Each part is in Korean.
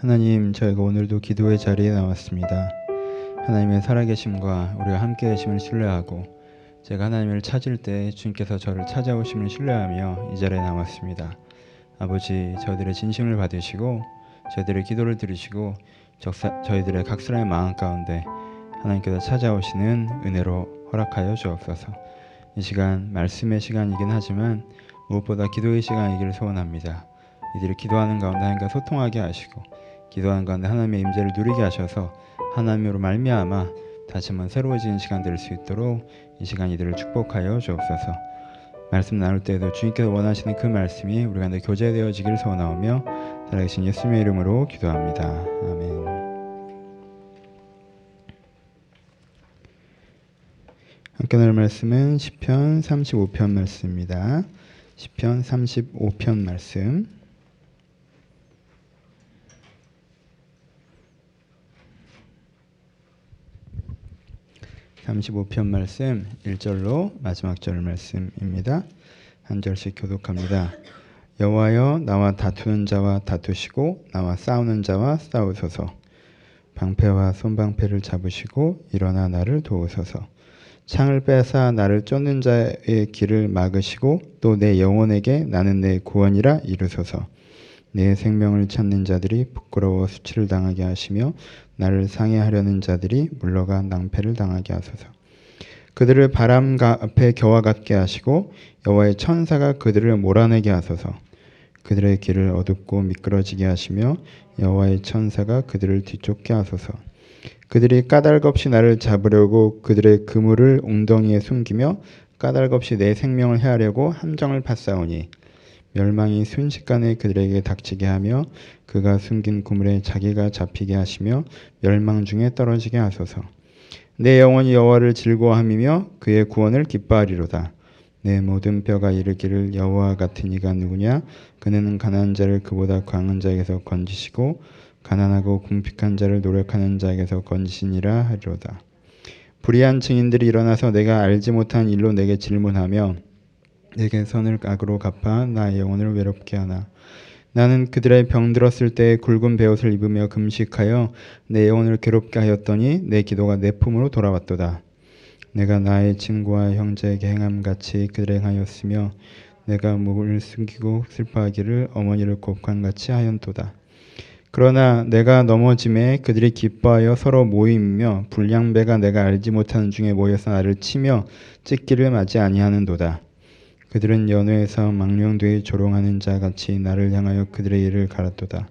하나님, 저희가 오늘도 기도의 자리에 나왔습니다. 하나님의 살아계심과 우리와 함께 계심을 신뢰하고 제가 하나님을 찾을 때 주님께서 저를 찾아오심을 신뢰하며 이 자리에 나왔습니다. 아버지, 저희들의 진심을 받으시고 저희들의 기도를 들으시고 적사, 저희들의 각설의 마음 가운데 하나님께서 찾아오시는 은혜로 허락하여 주옵소서. 이 시간 말씀의 시간이긴 하지만 무엇보다 기도의 시간이기를 소원합니다. 이들이 기도하는 가운데 하나님과 소통하게 하시고 기도하는 가운데 하나님의 임재를 누리게 하셔서 하나님으로 말미암아 다시 한번 새로워지는 시간 될 수 있도록 이 시간 이들을 축복하여 주옵소서. 말씀 나눌 때에도 주님께서 원하시는 그 말씀이 우리 가운데 교제되어지기를 소원하오며 살아계신 예수님의 이름으로 기도합니다. 아멘. 함께 나눌 말씀은 시편 35편 말씀입니다. 시편 35편 말씀. 35편 말씀 1절로 마지막 절 말씀입니다. 한 절씩 교독합니다. 여호와여 나와 다투는 자와 다투시고 나와 싸우는 자와 싸우소서. 방패와 손방패를 잡으시고 일어나 나를 도우소서. 창을 빼앗아 나를 쫓는 자의 길을 막으시고 또 내 영혼에게 나는 내 구원이라 이르소서. 내 생명을 찾는 자들이 부끄러워 수치를 당하게 하시며 나를 상해하려는 자들이 물러가 낭패를 당하게 하소서. 그들을 바람 앞에 겨와 같게 하시고 여호와의 천사가 그들을 몰아내게 하소서. 그들의 길을 어둡고 미끄러지게 하시며 여호와의 천사가 그들을 뒤쫓게 하소서. 그들이 까닭없이 나를 잡으려고 그들의 그물을 웅덩이에 숨기며 까닭없이 내 생명을 해하려고 함정을 파싸우니 멸망이 순식간에 그들에게 닥치게 하며 그가 숨긴 구물에 자기가 잡히게 하시며 멸망 중에 떨어지게 하소서. 내 영혼이 여호와를 즐거워함이며 그의 구원을 기뻐하리로다. 내 모든 뼈가 이르기를 여호와 같은 이가 누구냐? 그는 가난한 자를 그보다 강한 자에게서 건지시고 가난하고 궁핍한 자를 노력하는 자에게서 건지시니라 하리로다. 불의한 증인들이 일어나서 내가 알지 못한 일로 내게 질문하며 내게 선을 악으로 갚아 나의 영혼을 외롭게 하나. 나는 그들의 병 들었을 때 굵은 베옷을 입으며 금식하여 내 영혼을 괴롭게 하였더니 내 기도가 내 품으로 돌아왔도다. 내가 나의 친구와 형제에게 행함 같이 그들에 행하였으며 내가 목을 숨기고 슬퍼하기를 어머니를 곡한 같이 하였도다. 그러나 내가 넘어짐에 그들이 기뻐하여 서로 모임이며 불량배가 내가 알지 못하는 중에 모여서 나를 치며 찢기를 맞이 아니하는도다. 그들은 연회에서 망령되이 조롱하는 자 같이 나를 향하여 그들의 일을 갈았도다.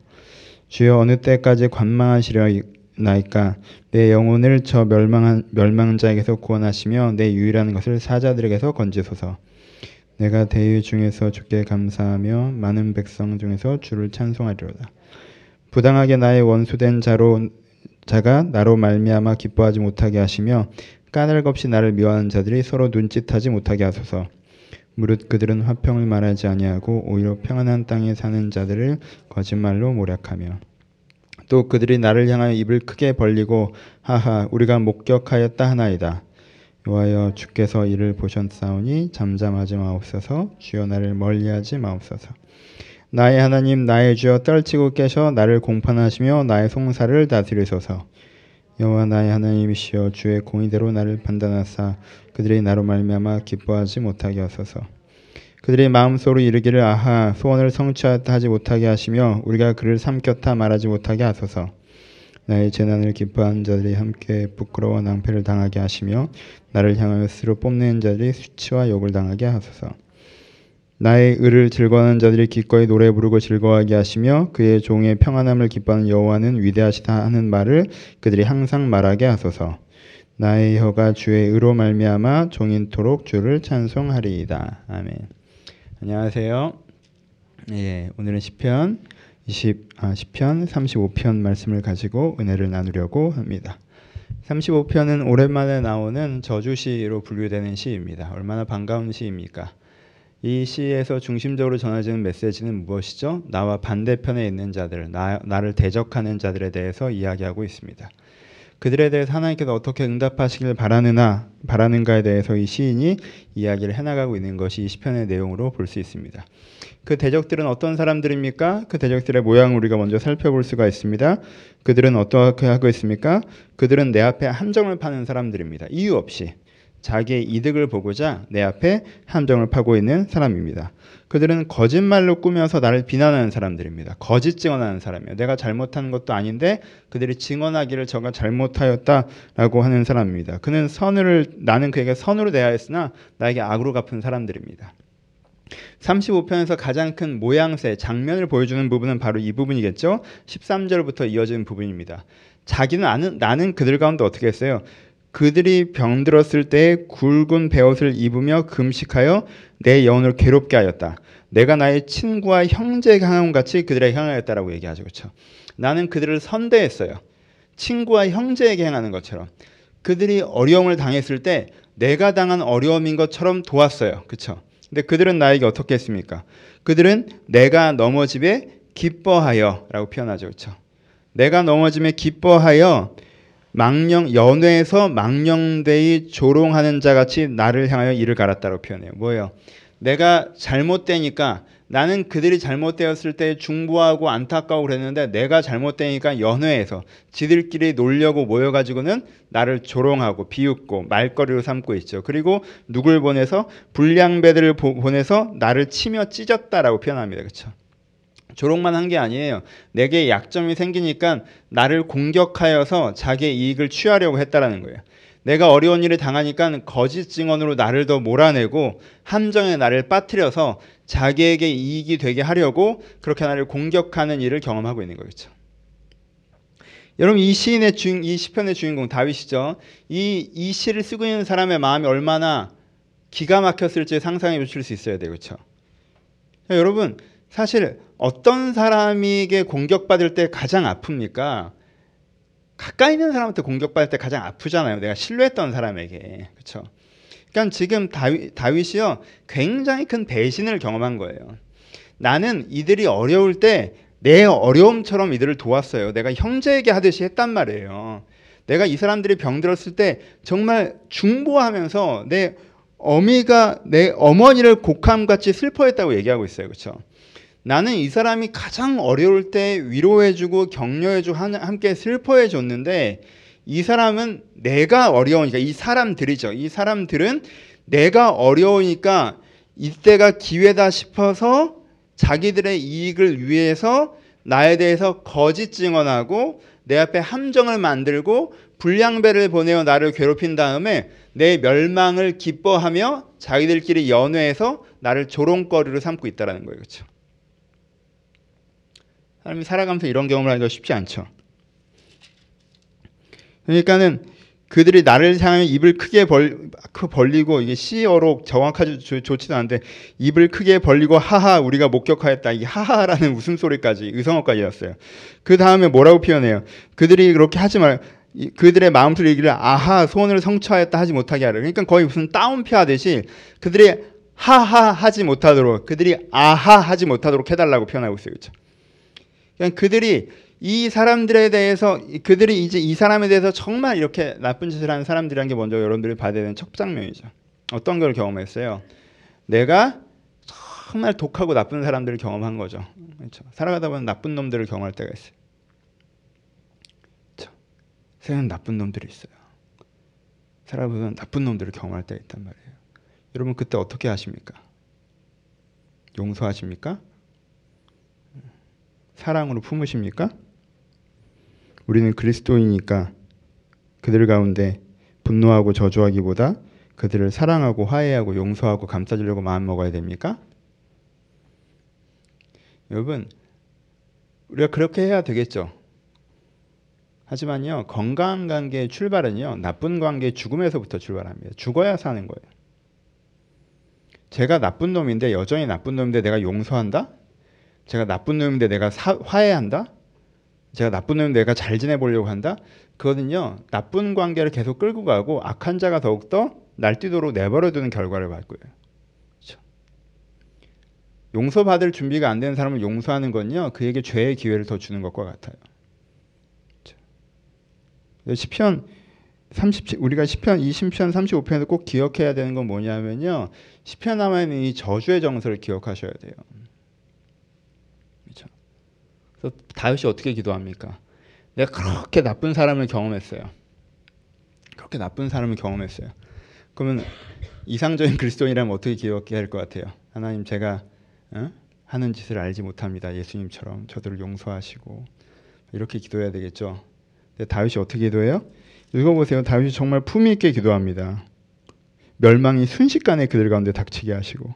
주여 어느 때까지 관망하시려나이까 내 영혼을 저 멸망한 멸망자에게서 구원하시며 내 유일한 것을 사자들에게서 건지소서. 내가 대의 중에서 주께 감사하며 많은 백성 중에서 주를 찬송하리로다. 부당하게 나의 원수된 자로 자가 나로 말미암아 기뻐하지 못하게 하시며 까닭 없이 나를 미워하는 자들이 서로 눈짓하지 못하게 하소서. 무릇 그들은 화평을 말하지 아니하고 오히려 평안한 땅에 사는 자들을 거짓말로 모략하며 또 그들이 나를 향하여 입을 크게 벌리고 하하 우리가 목격하였다 하나이다. 여호와여 주께서 이를 보셨사오니 잠잠하지 마옵소서 주여 나를 멀리하지 마옵소서. 나의 하나님 나의 주여 떨치고 깨셔 나를 공판하시며 나의 송사를 다스리소서. 여호와 나의 하나님이시여 주의 공의대로 나를 판단하사 그들이 나로 말미암아 기뻐하지 못하게 하소서. 그들의 마음속으로 이르기를 아하 소원을 성취하다 하지 못하게 하시며 우리가 그를 삼켰다 말하지 못하게 하소서. 나의 재난을 기뻐하는 자들이 함께 부끄러워 낭패를 당하게 하시며 나를 향하여 스스로 뽐내는 자들이 수치와 욕을 당하게 하소서. 나의 의를 즐거워하는 자들이 기꺼이 노래 부르고 즐거워하게 하시며 그의 종의 평안함을 기뻐하는 여호와는 위대하시다 하는 말을 그들이 항상 말하게 하소서. 나의 혀가 주의 의로 말미암아 종인토록 주를 찬송하리이다. 아멘. 안녕하세요. 예, 오늘은 시편 20 아, 시편 35편 말씀을 가지고 은혜를 나누려고 합니다. 35편은 오랜만에 나오는 저주시로 분류되는 시입니다. 얼마나 반가운 시입니까? 이 시에서 중심적으로 전해지는 메시지는 무엇이죠? 나와 반대편에 있는 자들, 나, 나를 대적하는 자들에 대해서 이야기하고 있습니다. 그들에 대해서 하나님께서 어떻게 응답하시길 바라느나 바라는가에 대해서 이 시인이 이야기를 해나가고 있는 것이 이 시편의 내용으로 볼 수 있습니다. 그 대적들은 어떤 사람들입니까? 그 대적들의 모양을 우리가 먼저 살펴볼 수가 있습니다. 그들은 어떻게 하고 있습니까? 그들은 내 앞에 함정을 파는 사람들입니다. 이유 없이 자기의 이득을 보고자 내 앞에 함정을 파고 있는 사람입니다. 그들은 거짓말로 꾸며서 나를 비난하는 사람들입니다. 거짓 증언하는 사람이에요. 내가 잘못한 것도 아닌데 그들이 증언하기를 저가 잘못하였다라고 하는 사람입니다. 그는 선을 나는 그에게 선으로 대하였으나 나에게 악으로 갚은 사람들입니다. 35편에서 가장 큰 모양새, 장면을 보여주는 부분은 바로 이 부분이겠죠. 13절부터 이어지는 부분입니다. 자기는 아는, 나는 그들 가운데 어떻게 했어요? 그들이 병들었을 때 굵은 베옷을 입으며 금식하여 내 영혼을 괴롭게 하였다. 내가 나의 친구와 형제 향함 같이 그들에게 향하였다라고 얘기하죠. 그렇죠? 나는 그들을 선대했어요. 친구와 형제에게 행하는 것처럼. 그들이 어려움을 당했을 때 내가 당한 어려움인 것처럼 도왔어요. 그렇죠? 근데 그들은 나에게 어떻게 했습니까? 그들은 내가 넘어짐에 기뻐하여라고 표현하죠. 그렇죠? 내가 넘어짐에 기뻐하여 망령 연회에서 망령되이 조롱하는 자 같이 나를 향하여 이를 갈았다고 표현해요. 뭐예요? 내가 잘못되니까 나는 그들이 잘못되었을 때 중보하고 안타까워 그랬는데 내가 잘못되니까 연회에서 지들끼리 놀려고 모여가지고는 나를 조롱하고 비웃고 말거리로 삼고 있죠. 그리고 누굴 보내서 불량배들을 보내서 나를 치며 찢었다라고 표현합니다. 그렇죠? 조롱만 한 게 아니에요. 내게 약점이 생기니까 나를 공격하여서 자기의 이익을 취하려고 했다라는 거예요. 내가 어려운 일을 당하니까 거짓 증언으로 나를 더 몰아내고 함정에 나를 빠뜨려서 자기에게 이익이 되게 하려고 그렇게 나를 공격하는 일을 경험하고 있는 거겠죠. 여러분 이 시인의 주인, 이 시편의 주인공 다윗이죠. 이, 이 시를 쓰고 있는 사람의 마음이 얼마나 기가 막혔을지 상상해 보실 수 있어야 되요 그렇죠? 여러분 사실 어떤 사람에게 공격받을 때 가장 아픕니까? 가까이 있는 사람한테 공격받을 때 가장 아프잖아요. 내가 신뢰했던 사람에게. 그렇죠? 그러니까 지금 다윗, 다윗이요. 굉장히 큰 배신을 경험한 거예요. 나는 이들이 어려울 때 내 어려움처럼 이들을 도왔어요. 내가 형제에게 하듯이 했단 말이에요. 내가 이 사람들이 병들었을 때 정말 중보하면서 내 어미가 내 어머니를 곡함같이 슬퍼했다고 얘기하고 있어요. 그렇죠? 나는 이 사람이 가장 어려울 때 위로해주고 격려해주고 함께 슬퍼해줬는데 이 사람은 내가 어려우니까 이 사람들이죠. 이 사람들은 내가 어려우니까 이때가 기회다 싶어서 자기들의 이익을 위해서 나에 대해서 거짓 증언하고 내 앞에 함정을 만들고 불량배를 보내어 나를 괴롭힌 다음에 내 멸망을 기뻐하며 자기들끼리 연회해서 나를 조롱거리로 삼고 있다는 거예요. 그렇죠? 사람이 살아가면서 이런 경험을 하기가 쉽지 않죠. 그러니까는 그들이 나를 향하여 입을 크게 벌, 벌리고 이게 시어로 정확하지 좋지도 않은데 입을 크게 벌리고 하하 우리가 목격하였다 이 하하라는 웃음소리까지 의성어까지였어요. 그 다음에 뭐라고 표현해요? 그들이 그렇게 하지 말 그들의 마음속에 얘기를 아하 소원을 성취하였다 하지 못하게 하려. 그러니까 거의 무슨 따옴표 하듯이 그들이 하하 하지 못하도록 그들이 아하 하지 못하도록 해달라고 표현하고 있어요. 그렇죠? 그냥 그들이 이 사람들에 대해서 그들이 이제 이 사람에 대해서 정말 이렇게 나쁜 짓을 하는 사람들이란 게 먼저 여러분들이 봐야 되는 첫 장면이죠. 어떤 걸 경험했어요? 내가 정말 독하고 나쁜 사람들을 경험한 거죠. 그렇죠? 살아가다 보면 나쁜 놈들을 경험할 때가 있어요. 그렇죠? 세상 나쁜 놈들이 있어요. 살아보면 나쁜 놈들을 경험할 때가 있단 말이에요. 여러분 그때 어떻게 하십니까? 용서하십니까? 사랑으로 품으십니까? 우리는 그리스도이니까 그들 가운데 분노하고 저주하기보다 그들을 사랑하고 화해하고 용서하고 감싸주려고 마음 먹어야 됩니까? 여러분, 우리가 그렇게 해야 되겠죠. 하지만요, 건강한 관계의 출발은요, 나쁜 관계의 죽음에서부터 출발합니다. 죽어야 사는 거예요. 제가 나쁜 놈인데, 여전히 나쁜 놈인데 내가 용서한다? 제가 나쁜 놈인데 내가 사, 화해한다? 제가 나쁜 놈인데 내가 잘 지내보려고 한다? 그거는요 나쁜 관계를 계속 끌고 가고 악한 자가 더욱더 날뛰도록 내버려두는 결과를 볼 거예요. 그렇죠? 용서받을 준비가 안 되는 사람을 용서하는 건요 그에게 죄의 기회를 더 주는 것과 같아요. 그렇죠? 시편 30 우리가 시편 20편 35편에서 꼭 기억해야 되는 건 뭐냐면요. 시편 하면 이 저주의 정서를 기억하셔야 돼요. 그래서 다윗이 어떻게 기도합니까? 내가 그렇게 나쁜 사람을 경험했어요. 그렇게 나쁜 사람을 경험했어요. 그러면 이상적인 그리스도인이라면 어떻게 기억해야 할 것 같아요? 하나님 제가 어? 하는 짓을 알지 못합니다. 예수님처럼 저들을 용서하시고 이렇게 기도해야 되겠죠. 근데 다윗이 어떻게 기도해요? 읽어보세요. 다윗이 정말 품위 있게 기도합니다. 멸망이 순식간에 그들 가운데 닥치게 하시고?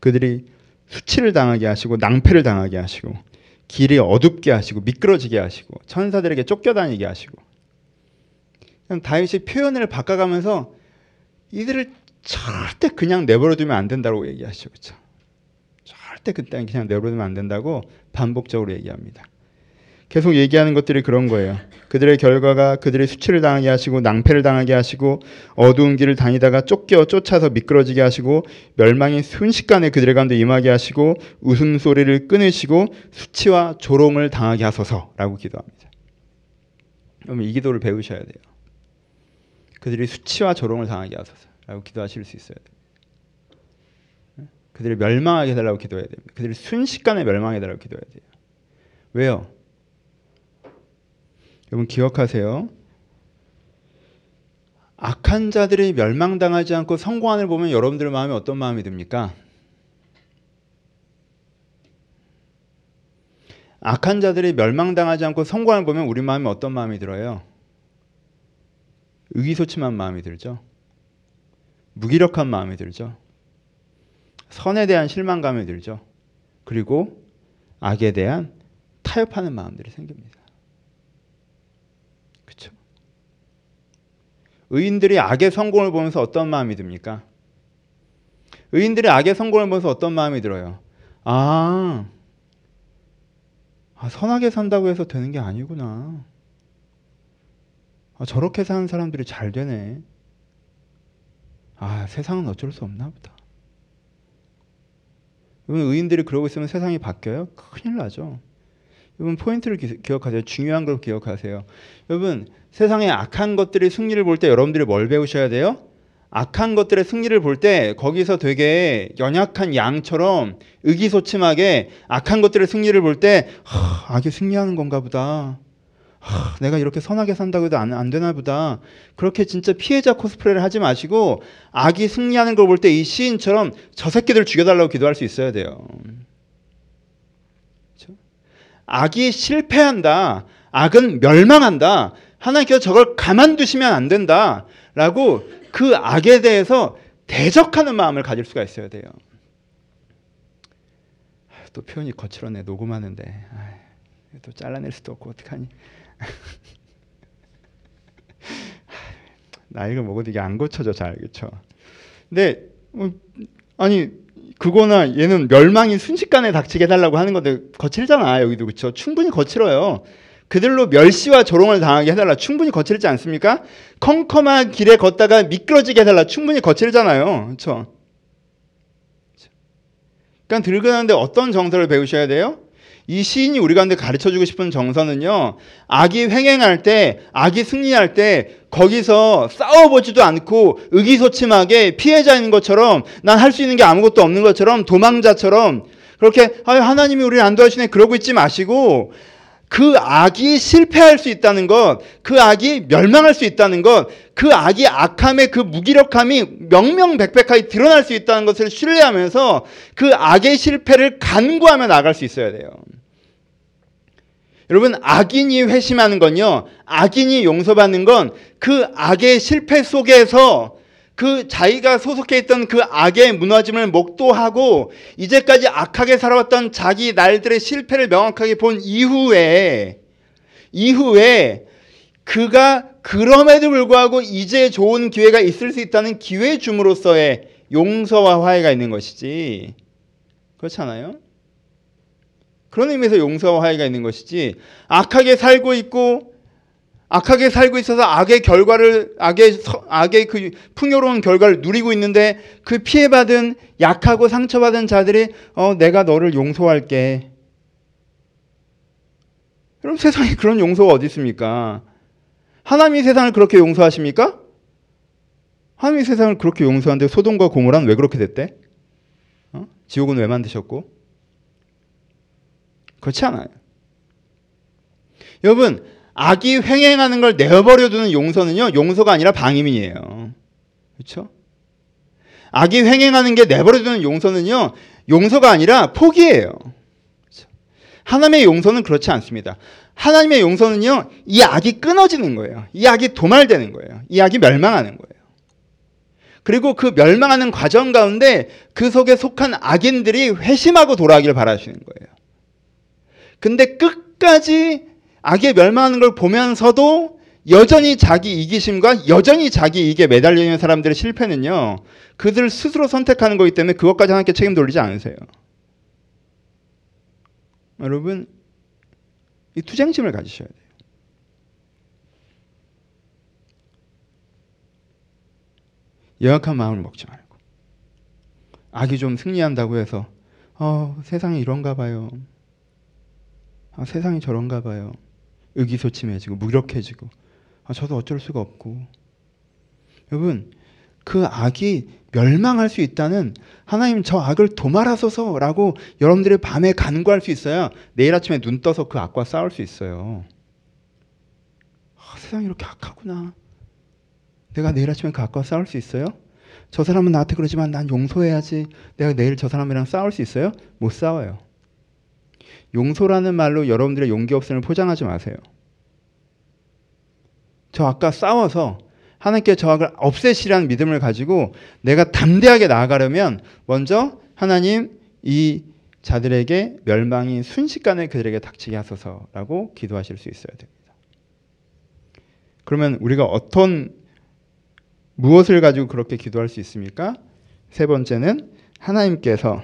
그들이 수치를 당하게 하시고 낭패를 당하게 하시고 길이 어둡게 하시고 미끄러지게 하시고 천사들에게 쫓겨다니게 하시고 다윗이 표현을 바꿔가면서 이들을 절대 그냥 내버려두면 안 된다고 얘기하시죠. 그렇죠? 절대 그때 그냥 내버려두면 안 된다고 반복적으로 얘기합니다. 계속 얘기하는 것들이 그런 거예요. 그들의 결과가 그들의 수치를 당하게 하시고 낭패를 당하게 하시고 어두운 길을 다니다가 쫓겨 쫓아서 미끄러지게 하시고 멸망이 순식간에 그들의 가운데 임하게 하시고 웃음소리를 끊으시고 수치와 조롱을 당하게 하소서라고 기도합니다. 그러면 이 기도를 배우셔야 돼요. 그들이 수치와 조롱을 당하게 하소서라고 기도하실 수 있어야 돼요. 그들이 멸망하게 해달라고 기도해야 됩니다. 그들이 순식간에 멸망해 달라고 기도해야 돼요. 왜요? 여러분 기억하세요. 악한 자들이 멸망당하지 않고 성공하는 보면 여러분들 마음에 어떤 마음이 듭니까? 악한 자들이 멸망당하지 않고 성공하는 보면 우리 마음에 어떤 마음이 들어요? 의기소침한 마음이 들죠. 무기력한 마음이 들죠. 선에 대한 실망감이 들죠. 그리고 악에 대한 타협하는 마음들이 생깁니다. 그렇죠? 의인들이 악의 성공을 보면서 어떤 마음이 듭니까? 의인들이 악의 성공을 보면서 어떤 마음이 들어요? 아, 아 선하게 산다고 해서 되는 게 아니구나. 아, 저렇게 사는 사람들이 잘 되네. 아, 세상은 어쩔 수 없나 보다. 의인들이 그러고 있으면 세상이 바뀌어요? 큰일 나죠. 여러분, 포인트를 기, 억하세요 중요한 걸 기억하세요. 여러분, 세상에 악한 것들이 승리를 볼 때 여러분들이 뭘 배우셔야 돼요? 악한 것들의 승리를 볼 때 거기서 되게 연약한 양처럼 의기소침하게 악한 것들의 승리를 볼 때 악이 승리하는 건가 보다. 하, 내가 이렇게 선하게 산다고 해도 안, 안 되나 보다. 그렇게 진짜 피해자 코스프레를 하지 마시고 악이 승리하는 걸 볼 때 이 시인처럼 저 새끼들 죽여달라고 기도할 수 있어야 돼요. 악이 실패한다. 악은 멸망한다. 하나님께서 저걸 가만두시면 안 된다. 라고 그 악에 대해서 대적하는 마음을 가질 수가 있어야 돼요. 또 표현이 거칠었네. 녹음하는데. 또 잘라낼 수도 없고 어떡하니. 나이가 먹어도 이게 안 고쳐져 잘 그렇죠. 근데 어, 아니 그거나 얘는 멸망이 순식간에 닥치게 해달라고 하는 건데 거칠잖아 여기도 그렇죠. 충분히 거칠어요. 그들로 멸시와 조롱을 당하게 해달라 충분히 거칠지 않습니까? 컴컴한 길에 걷다가 미끄러지게 해달라 충분히 거칠잖아요. 그렇죠. 그러니까 들그는데 어떤 정서를 배우셔야 돼요? 이 시인이 우리 가운데 가르쳐 주고 싶은 정서는요, 악이 횡행할 때, 악이 승리할 때, 거기서 싸워보지도 않고 의기소침하게 피해자인 것처럼 난 할 수 있는 게 아무것도 없는 것처럼 도망자처럼 그렇게 아 하나님이 우리를 안 도와주네 그러고 있지 마시고 그 악이 실패할 수 있다는 것, 그 악이 멸망할 수 있다는 것, 그 악이 악함의 그 무기력함이 명명백백하게 드러날 수 있다는 것을 신뢰하면서 그 악의 실패를 간구하며 나갈 수 있어야 돼요. 여러분, 악인이 회심하는 건요, 악인이 용서받는 건 그 악의 실패 속에서 그 자기가 소속해 있던 그 악의 무너짐을 목도하고 이제까지 악하게 살아왔던 자기 날들의 실패를 명확하게 본 이후에 이후에 그가 그럼에도 불구하고 이제 좋은 기회가 있을 수 있다는 기회 줌으로써의 용서와 화해가 있는 것이지 그렇잖아요. 그런 의미에서 용서와 화해가 있는 것이지 악하게 살고 있고 악하게 살고 있어서 악의 결과를 악의 악의 그 풍요로운 결과를 누리고 있는데 그 피해받은 약하고 상처받은 자들이 어 내가 너를 용서할게. 여러분 세상에 그런 용서가 어디 있습니까? 하나님이 세상을 그렇게 용서하십니까? 하나님이 세상을 그렇게 용서하는데 소돔과 고모라는 왜 그렇게 됐대? 어? 지옥은 왜 만드셨고? 그렇지 않아요. 여러분 악이 횡행하는 걸 내버려 두는 용서는요 용서가 아니라 방임이에요. 그렇죠? 악이 횡행하는 게 내버려 두는 용서는요 용서가 아니라 포기예요. 그렇죠? 하나님의 용서는 그렇지 않습니다. 하나님의 용서는요 이 악이 끊어지는 거예요. 이 악이 도말되는 거예요. 이 악이 멸망하는 거예요. 그리고 그 멸망하는 과정 가운데 그 속에 속한 악인들이 회심하고 돌아가기를 바라시는 거예요. 근데 끝까지 악에 멸망하는 걸 보면서도 여전히 자기 이기심과 여전히 자기 이익에 매달려 있는 사람들의 실패는요. 그들 스스로 선택하는 거기 때문에 그것까지 하나님께 책임 돌리지 않으세요. 여러분 이 투쟁심을 가지셔야 돼요. 열악한 마음을 먹지 말고 악이 좀 승리한다고 해서 어, 세상이 이런가 봐요. 아, 세상이 저런가 봐요. 의기소침해지고 무력해지고 아, 저도 어쩔 수가 없고 여러분 그 악이 멸망할 수 있다는 하나님 저 악을 도말하소서라고 여러분들이 밤에 간구할 수 있어야 내일 아침에 눈 떠서 그 악과 싸울 수 있어요. 아, 세상이 이렇게 악하구나. 내가 내일 아침에 그 악과 싸울 수 있어요? 저 사람은 나한테 그러지만 난 용서해야지. 내가 내일 저 사람이랑 싸울 수 있어요? 못 싸워요. 용서라는 말로 여러분들의 용기 없음을 포장하지 마세요. 저 아까 싸워서 하나님께 저 악을 없애시라는 믿음을 가지고 내가 담대하게 나아가려면 먼저 하나님 이 자들에게 멸망이 순식간에 그들에게 닥치게 하소서라고 기도하실 수 있어야 됩니다. 그러면 우리가 어떤 무엇을 가지고 그렇게 기도할 수 있습니까? 세 번째는 하나님께서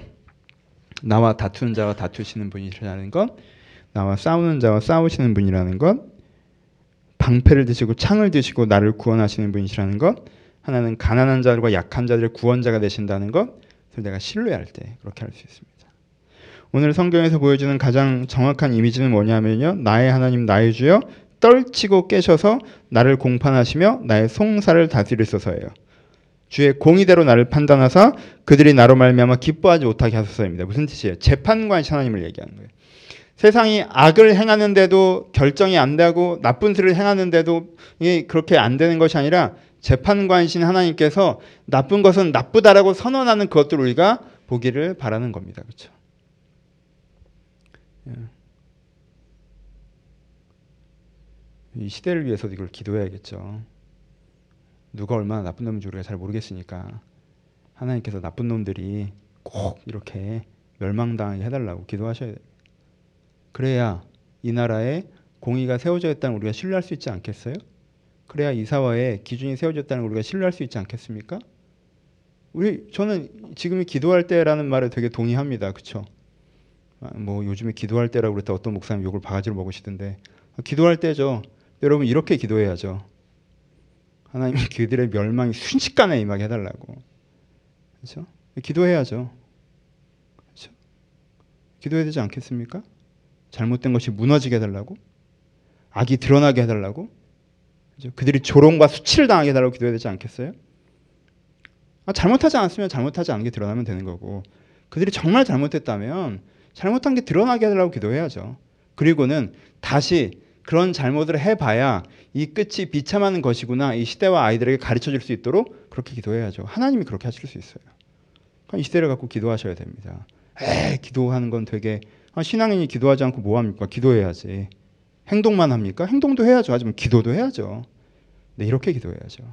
나와 다투는 자와 다투시는 분이라는 것, 나와 싸우는 자와 싸우시는 분이라는 것, 방패를 드시고 창을 드시고 나를 구원하시는 분이시라는 것, 하나는 가난한 자들과 약한 자들의 구원자가 되신다는 것, 그래서 내가 신뢰할 때 그렇게 할 수 있습니다. 오늘 성경에서 보여주는 가장 정확한 이미지는 뭐냐면요. 나의 하나님 나의 주여 떨치고 깨셔서 나를 공판하시며 나의 송사를 다스리소서예요. 주의 공의대로 나를 판단하사 그들이 나로 말미암아 기뻐하지 못하게 하소서입니다. 무슨 뜻이에요? 재판관 하나님을 얘기하는 거예요. 세상이 악을 행하는데도 결정이 안 되고 나쁜 일을 행하는데도 그렇게 안 되는 것이 아니라 재판관신 하나님께서 나쁜 것은 나쁘다라고 선언하는 그것들을 우리가 보기를 바라는 겁니다. 그렇죠? 이 시대를 위해서도 이걸 기도해야겠죠. 누가 얼마나 나쁜 놈인지 우리가 잘 모르겠으니까 하나님께서 나쁜 놈들이 꼭 이렇게 멸망당하게 해달라고 기도하셔야 돼요. 그래야 이 나라에 공의가 세워져 있다는 우리가 신뢰할 수 있지 않겠어요? 그래야 이 사회에 기준이 세워졌다는 우리가 신뢰할 수 있지 않겠습니까? 우리 저는 지금이 기도할 때라는 말에 되게 동의합니다. 그렇죠? 뭐 요즘에 기도할 때라고 그랬다 어떤 목사님 욕을 바가지로 먹으시던데 기도할 때죠. 여러분 이렇게 기도해야죠. 하나님 그들의 멸망이 순식간에 임하게 해달라고. 그렇죠? 기도해야죠. 그렇죠? 기도해야 되지 않겠습니까? 잘못된 것이 무너지게 해달라고, 악이 드러나게 해달라고, 그렇죠? 그들이 조롱과 수치를 당하게 해달라고 기도해야 되지 않겠어요? 아, 잘못하지 않았으면 잘못하지 않은 게 드러나면 되는 거고, 그들이 정말 잘못했다면 잘못한 게 드러나게 해달라고 기도해야죠. 그리고는 다시 그런 잘못을 해봐야 이 끝이 비참한 것이구나 이 시대와 아이들에게 가르쳐 줄 수 있도록 그렇게 기도해야죠. 하나님이 그렇게 하실 수 있어요. 그러니까 이 시대를 갖고 기도하셔야 됩니다. 에 기도하는 건 되게 아, 신앙인이 기도하지 않고 뭐 합니까? 기도해야지. 행동만 합니까? 행동도 해야죠. 하지만 기도도 해야죠. 네, 이렇게 기도해야죠.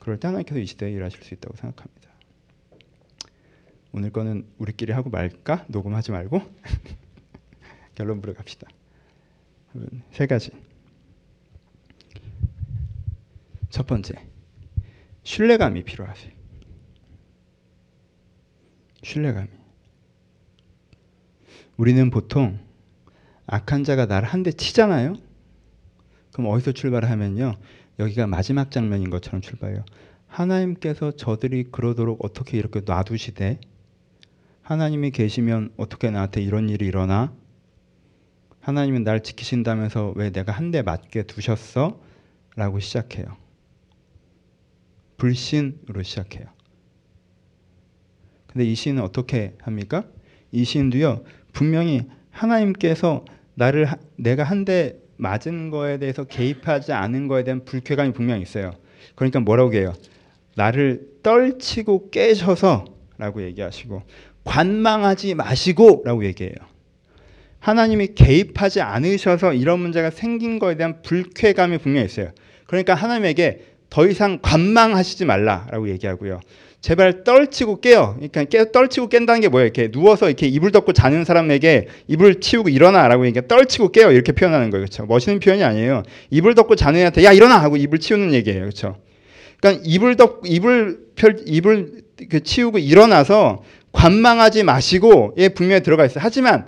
그럴 때 하나님께서 이 시대에 일하실 수 있다고 생각합니다. 오늘 거는 우리끼리 하고 말까? 녹음하지 말고 결론 부러 갑시다. 세 가지. 첫 번째, 신뢰감이 필요하세요. 신뢰감이. 우리는 보통 악한 자가 나를 한 대 치잖아요. 그럼 어디서 출발하면요. 여기가 마지막 장면인 것처럼 출발해요. 하나님께서 저들이 그러도록 어떻게 이렇게 놔두시되 하나님이 계시면 어떻게 나한테 이런 일이 일어나? 하나님은 날 지키신다면서 왜 내가 한 대 맞게 두셨어? 라고 시작해요. 불신으로 시작해요. 근데 이 시인은 어떻게 합니까? 이 시인도요, 분명히 하나님께서 나를, 내가 한 대 맞은 거에 대해서 개입하지 않은 거에 대한 불쾌감이 분명히 있어요. 그러니까 뭐라고 해요? 나를 떨치고 깨셔서 라고 얘기하시고, 관망하지 마시고 라고 얘기해요. 하나님이 개입하지 않으셔서 이런 문제가 생긴 거에 대한 불쾌감이 분명히 있어요. 그러니까 하나님에게 더 이상 관망하시지 말라라고 얘기하고요. 제발 떨치고 깨요. 그러니까 깨, 떨치고 깬다는 게 뭐예요? 이렇게 누워서 이렇게 이불 덮고 자는 사람에게 이불 치우고 일어나라고 얘기해. 떨치고 깨요. 이렇게 표현하는 거예요. 그렇죠? 멋있는 표현이 아니에요. 이불 덮고 자는 애한테 야 일어나 하고 이불 치우는 얘기예요. 그렇죠? 그러니까 이불 덮 이불 펼 이불 그 치우고 일어나서 관망하지 마시고 예 분명히 들어가 있어요. 하지만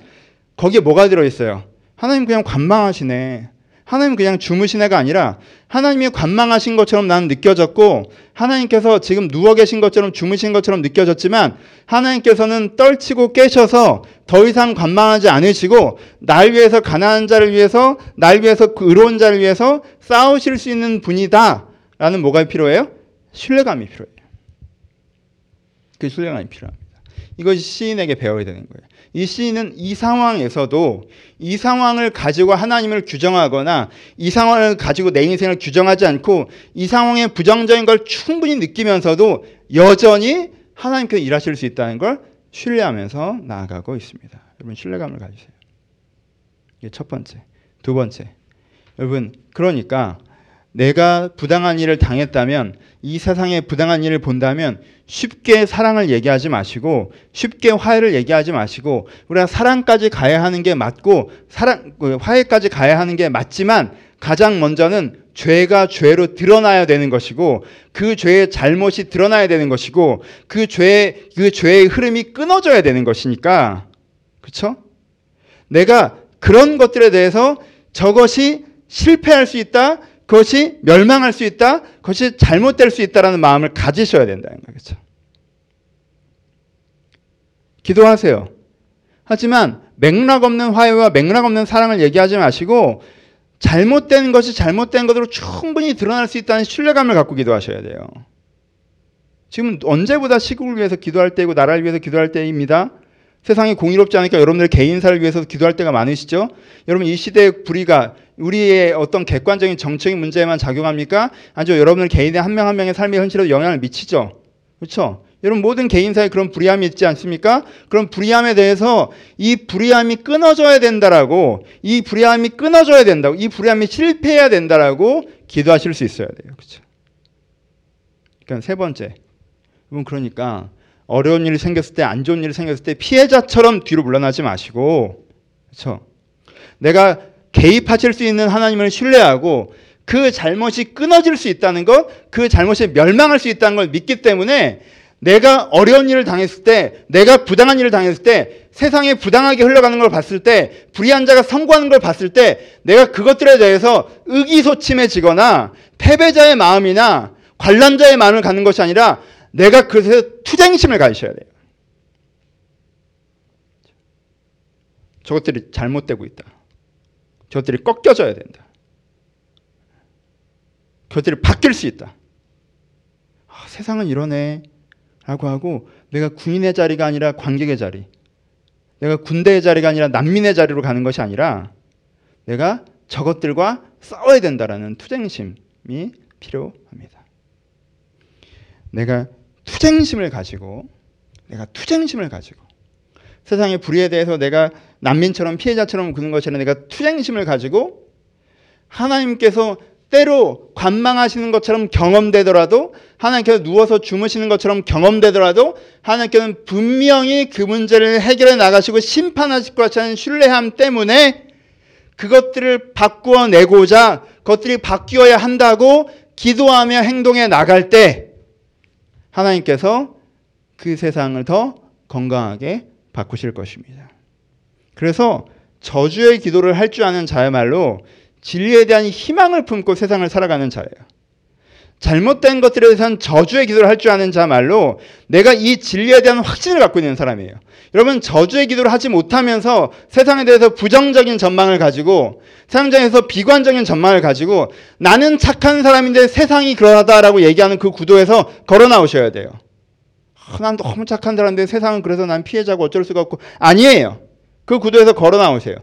거기에 뭐가 들어 있어요? 하나님 그냥 관망하시네. 하나님 그냥 주무신 애가 아니라 하나님이 관망하신 것처럼 나는 느껴졌고 하나님께서 지금 누워 계신 것처럼 주무신 것처럼 느껴졌지만 하나님께서는 떨치고 깨셔서 더 이상 관망하지 않으시고 날 위해서 가난한 자를 위해서 날 위해서 그 의로운 자를 위해서 싸우실 수 있는 분이다라는 뭐가 필요해요? 신뢰감이 필요해요. 그 신뢰감이 필요합니다. 이것이 시인에게 배워야 되는 거예요. 이 시인은 이 상황에서도 이 상황을 가지고 하나님을 규정하거나 이 상황을 가지고 내 인생을 규정하지 않고 이 상황의 부정적인 걸 충분히 느끼면서도 여전히 하나님께서 일하실 수 있다는 걸 신뢰하면서 나아가고 있습니다. 여러분 신뢰감을 가지세요. 이게 첫 번째. 두 번째. 여러분 그러니까 내가 부당한 일을 당했다면 이 세상에 부당한 일을 본다면 쉽게 사랑을 얘기하지 마시고 쉽게 화해를 얘기하지 마시고 우리가 사랑까지 가야 하는 게 맞고 사랑 그 화해까지 가야 하는 게 맞지만 가장 먼저는 죄가 죄로 드러나야 되는 것이고 그 죄의 잘못이 드러나야 되는 것이고 그 죄의 그 죄의 흐름이 끊어져야 되는 것이니까 그렇죠? 내가 그런 것들에 대해서 저것이 실패할 수 있다. 그것이 멸망할 수 있다. 그것이 잘못될 수 있다라는 마음을 가지셔야 된다는 거죠. 기도하세요. 하지만 맥락 없는 화해와 맥락 없는 사랑을 얘기하지 마시고 잘못된 것이 잘못된 것으로 충분히 드러날 수 있다는 신뢰감을 갖고 기도하셔야 돼요. 지금 언제보다 시국을 위해서 기도할 때이고 나라를 위해서 기도할 때입니다. 세상이 공의롭지 않으니까 여러분들 개인사를 위해서 기도할 때가 많으시죠? 여러분 이 시대의 불의가 우리의 어떤 객관적인 정책인 문제에만 작용합니까? 아니죠. 여러분들 개인의 한 명 한 명의 삶의 현실에도 영향을 미치죠. 그렇죠? 여러분 모든 개인 사에 그런 불의함이 있지 않습니까? 그런 불의함에 대해서 이 불의함이 끊어져야 된다라고 이 불의함이 끊어져야 된다고 이 불의함이 실패해야 된다라고 기도하실 수 있어야 돼요. 그렇죠? 그러니까 세 번째. 여러분 그러니까 어려운 일이 생겼을 때 안 좋은 일이 생겼을 때 피해자처럼 뒤로 물러나지 마시고 그렇죠? 내가 개입하실 수 있는 하나님을 신뢰하고 그 잘못이 끊어질 수 있다는 것, 그 잘못이 멸망할 수 있다는 걸 믿기 때문에 내가 어려운 일을 당했을 때, 내가 부당한 일을 당했을 때, 세상에 부당하게 흘러가는 걸 봤을 때, 불의한 자가 성공하는 걸 봤을 때, 내가 그것들에 대해서 의기소침해지거나 패배자의 마음이나 관람자의 마음을 갖는 것이 아니라 내가 그것에 투쟁심을 가지셔야 돼요. 저것들이 잘못되고 있다. 저것들이 꺾여져야 된다. 그것들이 바뀔 수 있다. 아, 세상은 이러네. 라고 하고 내가 군인의 자리가 아니라 관객의 자리. 내가 군대의 자리가 아니라 난민의 자리로 가는 것이 아니라 내가 저것들과 싸워야 된다라는 투쟁심이 필요합니다. 내가 투쟁심을 가지고 내가 투쟁심을 가지고 세상의 불의에 대해서 내가 난민처럼 피해자처럼 구는 것이 아니라 내가 투쟁심을 가지고 하나님께서 때로 관망하시는 것처럼 경험되더라도 하나님께서 누워서 주무시는 것처럼 경험되더라도 하나님께서는 분명히 그 문제를 해결해 나가시고 심판하실 것이라는 신뢰함 때문에 그것들을 바꾸어 내고자 그것들이 바뀌어야 한다고 기도하며 행동해 나갈 때 하나님께서 그 세상을 더 건강하게 바꾸실 것입니다. 그래서 저주의 기도를 할 줄 아는 자야말로 진리에 대한 희망을 품고 세상을 살아가는 자예요. 잘못된 것들에 대해서는 저주의 기도를 할 줄 아는 자말로 내가 이 진리에 대한 확신을 갖고 있는 사람이에요. 여러분 저주의 기도를 하지 못하면서 세상에 대해서 부정적인 전망을 가지고 세상에서 비관적인 전망을 가지고 나는 착한 사람인데 세상이 그러하다라고 얘기하는 그 구도에서 걸어 나오셔야 돼요. 아, 난 너무 착한 사람인데 세상은 그래서 난 피해자고 어쩔 수가 없고 아니에요. 그 구도에서 걸어 나오세요.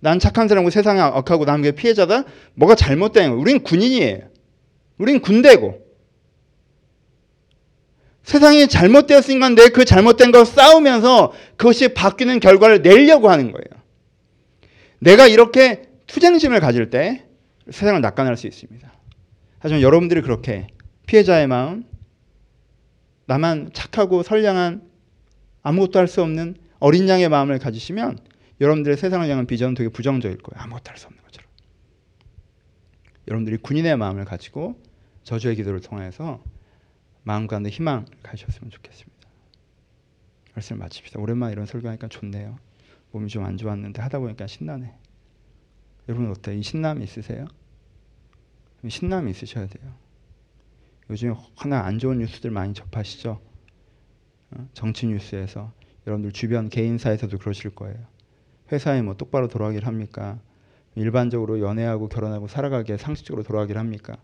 난 착한 사람이고 세상에 악하고 남게 피해자다? 뭐가 잘못된 거예요. 우린 군인이에요. 우린 군대고. 세상이 잘못되었으니까 내 그 잘못된 걸 싸우면서 그것이 바뀌는 결과를 내려고 하는 거예요. 내가 이렇게 투쟁심을 가질 때 세상을 낙관할 수 있습니다. 하지만 여러분들이 그렇게 피해자의 마음, 나만 착하고 선량한 아무것도 할 수 없는 어린 양의 마음을 가지시면 여러분들의 세상을 향한 비전은 되게 부정적일 거예요. 아무것도 할 수 없는 것처럼. 여러분들이 군인의 마음을 가지고 저주의 기도를 통해서 마음 가운데 희망 가셨으면 좋겠습니다. 말씀을 마칩시다. 오랜만에 이런 설교하니까 좋네요. 몸이 좀 안 좋았는데 하다 보니까 신나네. 여러분 어때요? 이 신남 있으세요? 신남이 있으셔야 돼요. 요즘 하나 안 좋은 뉴스들 많이 접하시죠? 어? 정치 뉴스에서 여러분들 주변 개인사에서도 그러실 거예요. 회사에 뭐 똑바로 돌아가길 합니까? 일반적으로 연애하고 결혼하고 살아가기에 상식적으로 돌아가길 합니까?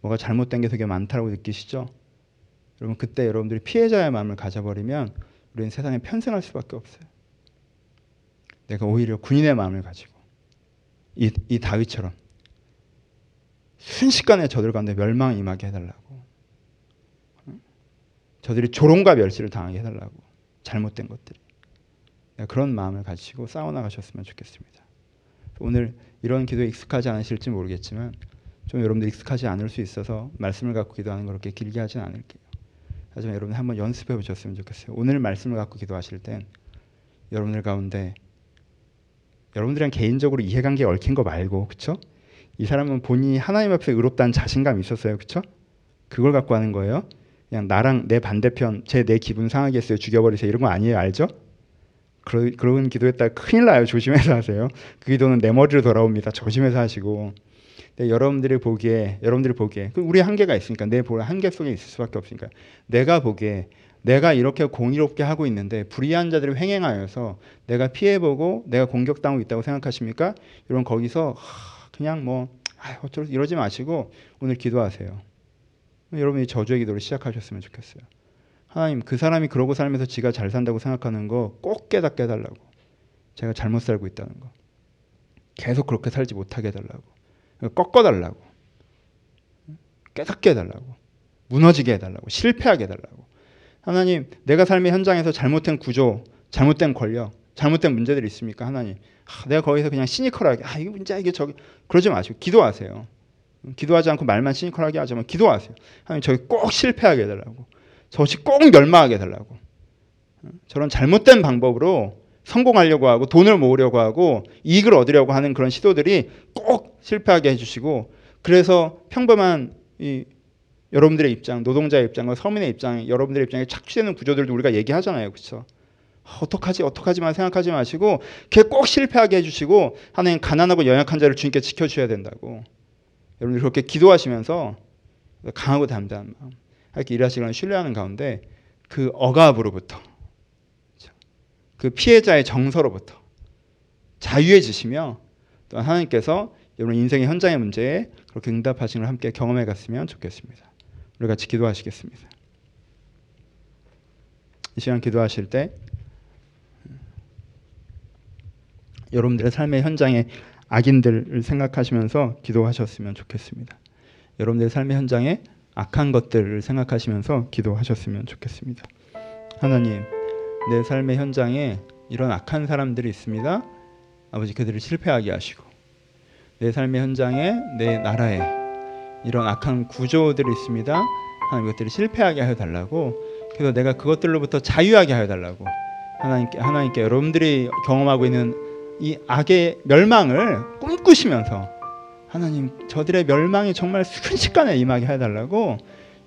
뭐가 잘못된 게 되게 많다고 느끼시죠? 여러분 그때 여러분들이 피해자의 마음을 가져버리면 우리는 세상에 편승할 수밖에 없어요. 내가 오히려 군인의 마음을 가지고 이, 이 다윗처럼 순식간에 저들 가운데 멸망이 임하게 해달라고 저들이 조롱과 멸시를 당하게 해달라고 잘못된 것들이 그런 마음을 가지고 싸워나가셨으면 좋겠습니다. 오늘 이런 기도에 익숙하지 않으실지 모르겠지만 좀 여러분들 익숙하지 않을 수 있어서 말씀을 갖고 기도하는 걸 그렇게 길게 하진 않을게요. 하지만 여러분 한번 연습해 보셨으면 좋겠어요. 오늘 말씀을 갖고 기도하실 땐 여러분들 가운데 여러분들이랑 개인적으로 이해관계 얽힌 거 말고 그쵸? 이 사람은 본인이 하나님 앞에 의롭다는 자신감이 있었어요. 그쵸? 그걸 갖고 하는 거예요. 그냥 나랑 내 반대편 제 내 기분 상하게 했어요. 죽여버리세요. 이런 거 아니에요. 알죠? 그러, 그런 기도했다 큰일 나요. 조심해서 하세요. 그 기도는 내 머리로 돌아옵니다. 조심해서 하시고. 네, 여러분들이 보기에 여러분들이 보기에 그 우리 한계가 있으니까 내볼 한계 속에 있을 수밖에 없으니까 내가 보기에 내가 이렇게 공의롭게 하고 있는데 불의한 자들이 횡행하여서 내가 피해보고 내가 공격당하고 있다고 생각하십니까? 여러분 거기서 그냥 뭐 어쩔 이러지 마시고 오늘 기도하세요. 여러분이 저주의 기도를 시작하셨으면 좋겠어요. 하나님 그 사람이 그러고 살면서 지가 잘 산다고 생각하는 거 꼭 깨닫게 해달라고. 제가 잘못 살고 있다는 거. 계속 그렇게 살지 못하게 해달라고. 꺾어달라고. 깨닫게 해달라고. 무너지게 해달라고. 실패하게 해달라고. 하나님 내가 삶의 현장에서 잘못된 구조, 잘못된 권력, 잘못된 문제들이 있습니까? 하나님 아, 내가 거기서 그냥 시니컬하게 아 이게 문제야 이게 저기 그러지 마시고 기도하세요. 기도하지 않고 말만 시니컬하게 하지만 기도하세요. 하나님 저기 꼭 실패하게 해달라고. 저것이 꼭 멸망하게 해달라고. 저런 잘못된 방법으로 성공하려고 하고 돈을 모으려고 하고 이익을 얻으려고 하는 그런 시도들이 꼭 실패하게 해주시고 그래서 평범한 이 여러분들의 입장, 노동자의 입장과 서민의 입장, 여러분들의 입장에 착취되는 구조들도 우리가 얘기하잖아요, 그렇죠? 어떡하지, 어떡하지만 생각하지 마시고 걔 꼭 실패하게 해주시고 하나님 가난하고 연약한 자를 주님께 지켜주셔야 된다고. 여러분들 그렇게 기도하시면서 강하고 담대한 마음, 이렇게 일하시는 신뢰하는 가운데 그 억압으로부터 그 피해자의 정서로부터 자유해지시며 또 하나님께서 여러분 인생의 현장의 문제에 그렇게 응답하신 걸 함께 경험해 갔으면 좋겠습니다. 우리 같이 기도하시겠습니다. 이 시간 기도하실 때 여러분들의 삶의 현장에 악인들을 생각하시면서 기도하셨으면 좋겠습니다. 여러분들의 삶의 현장에 악한 것들을 생각하시면서 기도하셨으면 좋겠습니다. 하나님, 내 삶의 현장에 이런 악한 사람들이 있습니다. 아버지 그들을 실패하게 하시고 내 삶의 현장에 내 나라에 이런 악한 구조들이 있습니다. 하나님 이것들을 실패하게 하여 달라고 그래서 내가 그것들로부터 자유하게 하여 달라고 하나님께 하나님께 여러분들이 경험하고 있는 이 악의 멸망을 꿈꾸시면서 하나님 저들의 멸망이 정말 순식간에 임하게 해달라고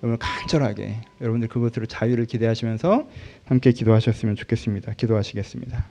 여러분 간절하게 여러분들 그것으로 자유를 기대하시면서 함께 기도하셨으면 좋겠습니다. 기도하시겠습니다.